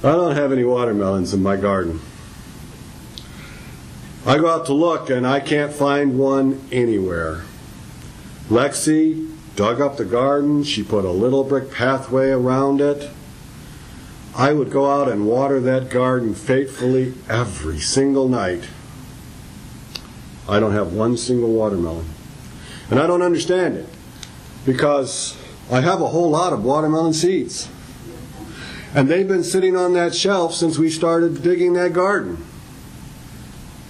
I don't have any watermelons in my garden. I go out to look and I can't find one anywhere. Lexi dug up the garden. She put a little brick pathway around it. I would go out and water that garden faithfully every single night. I don't have one single watermelon. And I don't understand it because I have a whole lot of watermelon seeds. And they've been sitting on that shelf since we started digging that garden.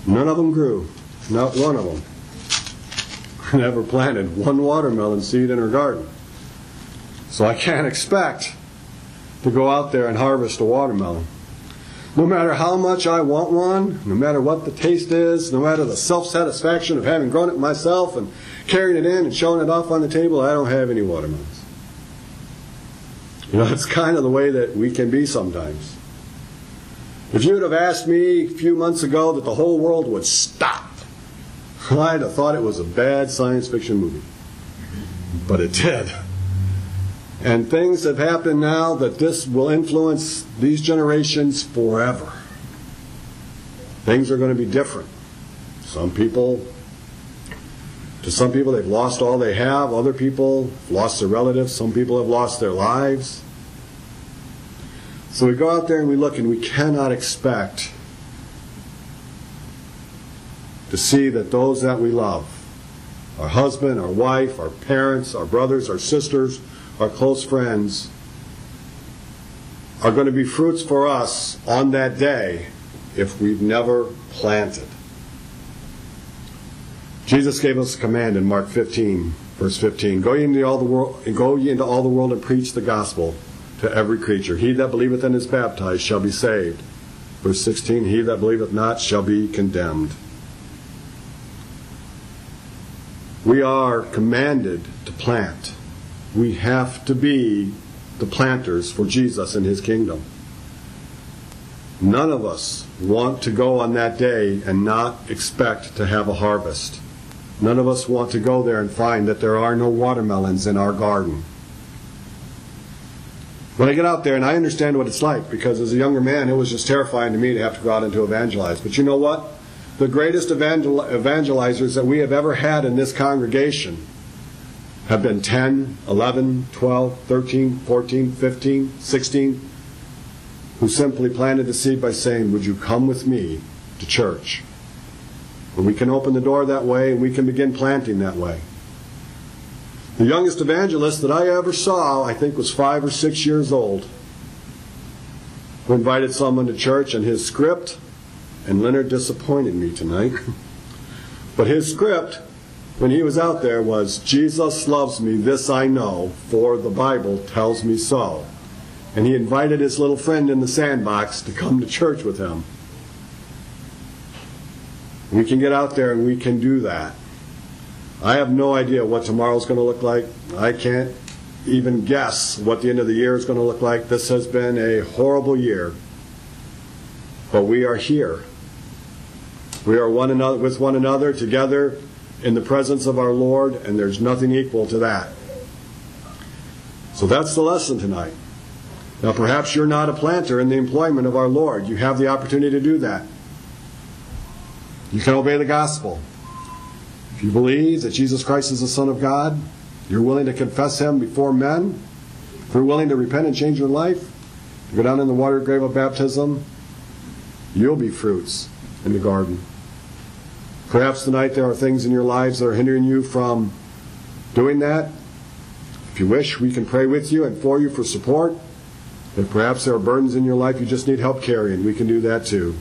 None of them grew, not one of them. I never planted one watermelon seed in her garden. So I can't expect to go out there and harvest a watermelon. No matter how much I want one, no matter what the taste is, no matter the self satisfaction of having grown it myself and carrying it in and showing it off on the table, I don't have any watermelons. You know, it's kind of the way that we can be sometimes. If you'd have asked me a few months ago that the whole world would stop, I'd have thought it was a bad science fiction movie. But it did. And things have happened now that this will influence these generations forever. Things are going to be different. Some people, to some people, they've lost all they have. Other people lost their relatives. Some people have lost their lives. So we go out there and we look, and we cannot expect to see that those that we love, our husband, our wife, our parents, our brothers, our sisters, our close friends, are going to be fruits for us on that day if we've never planted. Jesus gave us a command in Mark 15, verse 15: "Go ye into all the world, go ye into all the world and preach the gospel to every creature. He that believeth and is baptized shall be saved." Verse 16: "He that believeth not shall be condemned." We are commanded to plant. We have to be the planters for Jesus and his kingdom. None of us want to go on that day and not expect to have a harvest. None of us want to go there and find that there are no watermelons in our garden. When I get out there, and I understand what it's like, because as a younger man, it was just terrifying to me to have to go out and to evangelize. But you know what? The greatest evangel- evangelizers that we have ever had in this congregation have been 10, 11, 12, 13, 14, 15, 16, who simply planted the seed by saying, Would you come with me to church? And we can open the door that way and we can begin planting that way. The youngest evangelist that I ever saw, I think, was five or six years old, who invited someone to church, and his script, and Leonard disappointed me tonight, but his script when he was out there was Jesus loves me, this I know, for the Bible tells me so. And he invited his little friend in the sandbox to come to church with him. We can get out there and we can do that. I have no idea what tomorrow's going to look like. I can't even guess what the end of the year is going to look like. This has been a horrible year. But we are here. We are one another with one another together in the presence of our Lord, and there's nothing equal to that. So that's the lesson tonight. Now, perhaps you're not a planter in the employment of our Lord. You have the opportunity to do that. You can obey the gospel. If you believe that Jesus Christ is the Son of God, you're willing to confess Him before men, if you're willing to repent and change your life, go down in the water grave of baptism, you'll be fruits in the garden. Perhaps tonight there are things in your lives that are hindering you from doing that. If you wish, we can pray with you and for you for support. If perhaps there are burdens in your life you just need help carrying, we can do that too.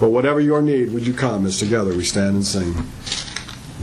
But whatever your need, would you come as together we stand and sing?